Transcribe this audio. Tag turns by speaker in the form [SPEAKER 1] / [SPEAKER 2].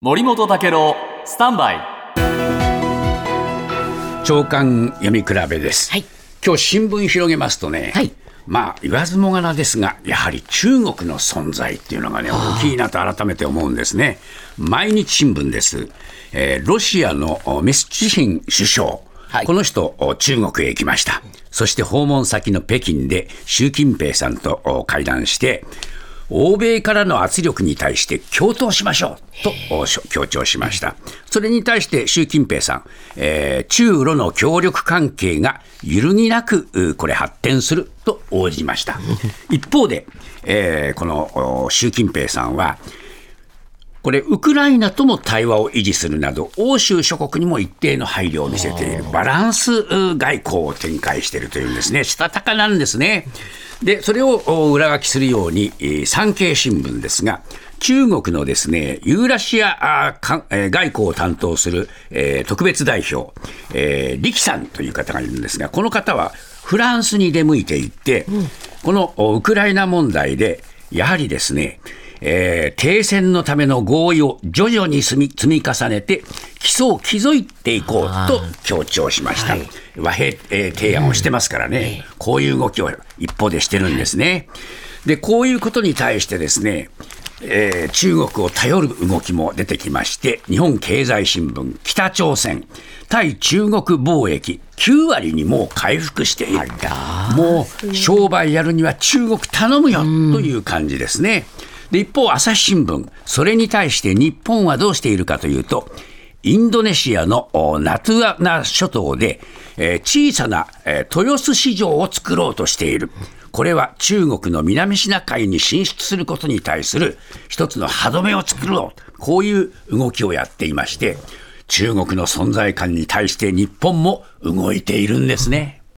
[SPEAKER 1] 森本武郎スタンバイ。
[SPEAKER 2] 長官読み比べです、
[SPEAKER 3] はい。
[SPEAKER 2] 今日新聞広げますとね、
[SPEAKER 3] はい。
[SPEAKER 2] まあ言わずもがなですがやはり中国の存在っていうのがね大きいなと改めて思うんですね。毎日新聞です、えーロシアのおメスチヒン首相。
[SPEAKER 3] はい。
[SPEAKER 2] この人、お中国へ行きました。そして訪問先の北京で習近平さんとお会談して、欧米からの圧力に対して共闘しましょうと強調しました。それに対して習近平さん、えー中ロの協力関係が揺るぎなくこれ発展すると応じました。一方で、えーこの習近平さんは、これ、ウクライナとも対話を維持するなど、欧州諸国にも一定の配慮を見せている、バランスう外交を展開しているというんですね、したたかなんですね。で、それをお裏書きするように、えー産経新聞ですが、中国のですね、ユーラシア外交を担当する、えー特別代表、えー、力さんという方がいるんですが、この方はフランスに出向いていって、このおウクライナ問題で、やはりですね、えー停戦のための合意を徐々に積み積み重ねて、基礎を築いていこうと強調しました。和平、えー提案をしてますからね、こういう動きを一方でしてるんですね。で、こういうことに対してですね、えー中国を頼る動きも出てきまして、日本経済新聞、北朝鮮、対中国貿易9割にもう回復している。もう商売やるには中国頼むよという感じですね。で一方、朝日新聞、それに対して日本はどうしているかというと、インドネシアのナトゥアナ諸島で、えー小さな、えー豊洲市場を作ろうとしている。これは中国の南シナ海に進出することに対する一つの歯止めを作ろう。こういう動きをやっていまして、中国の存在感に対して日本も動いているんですね。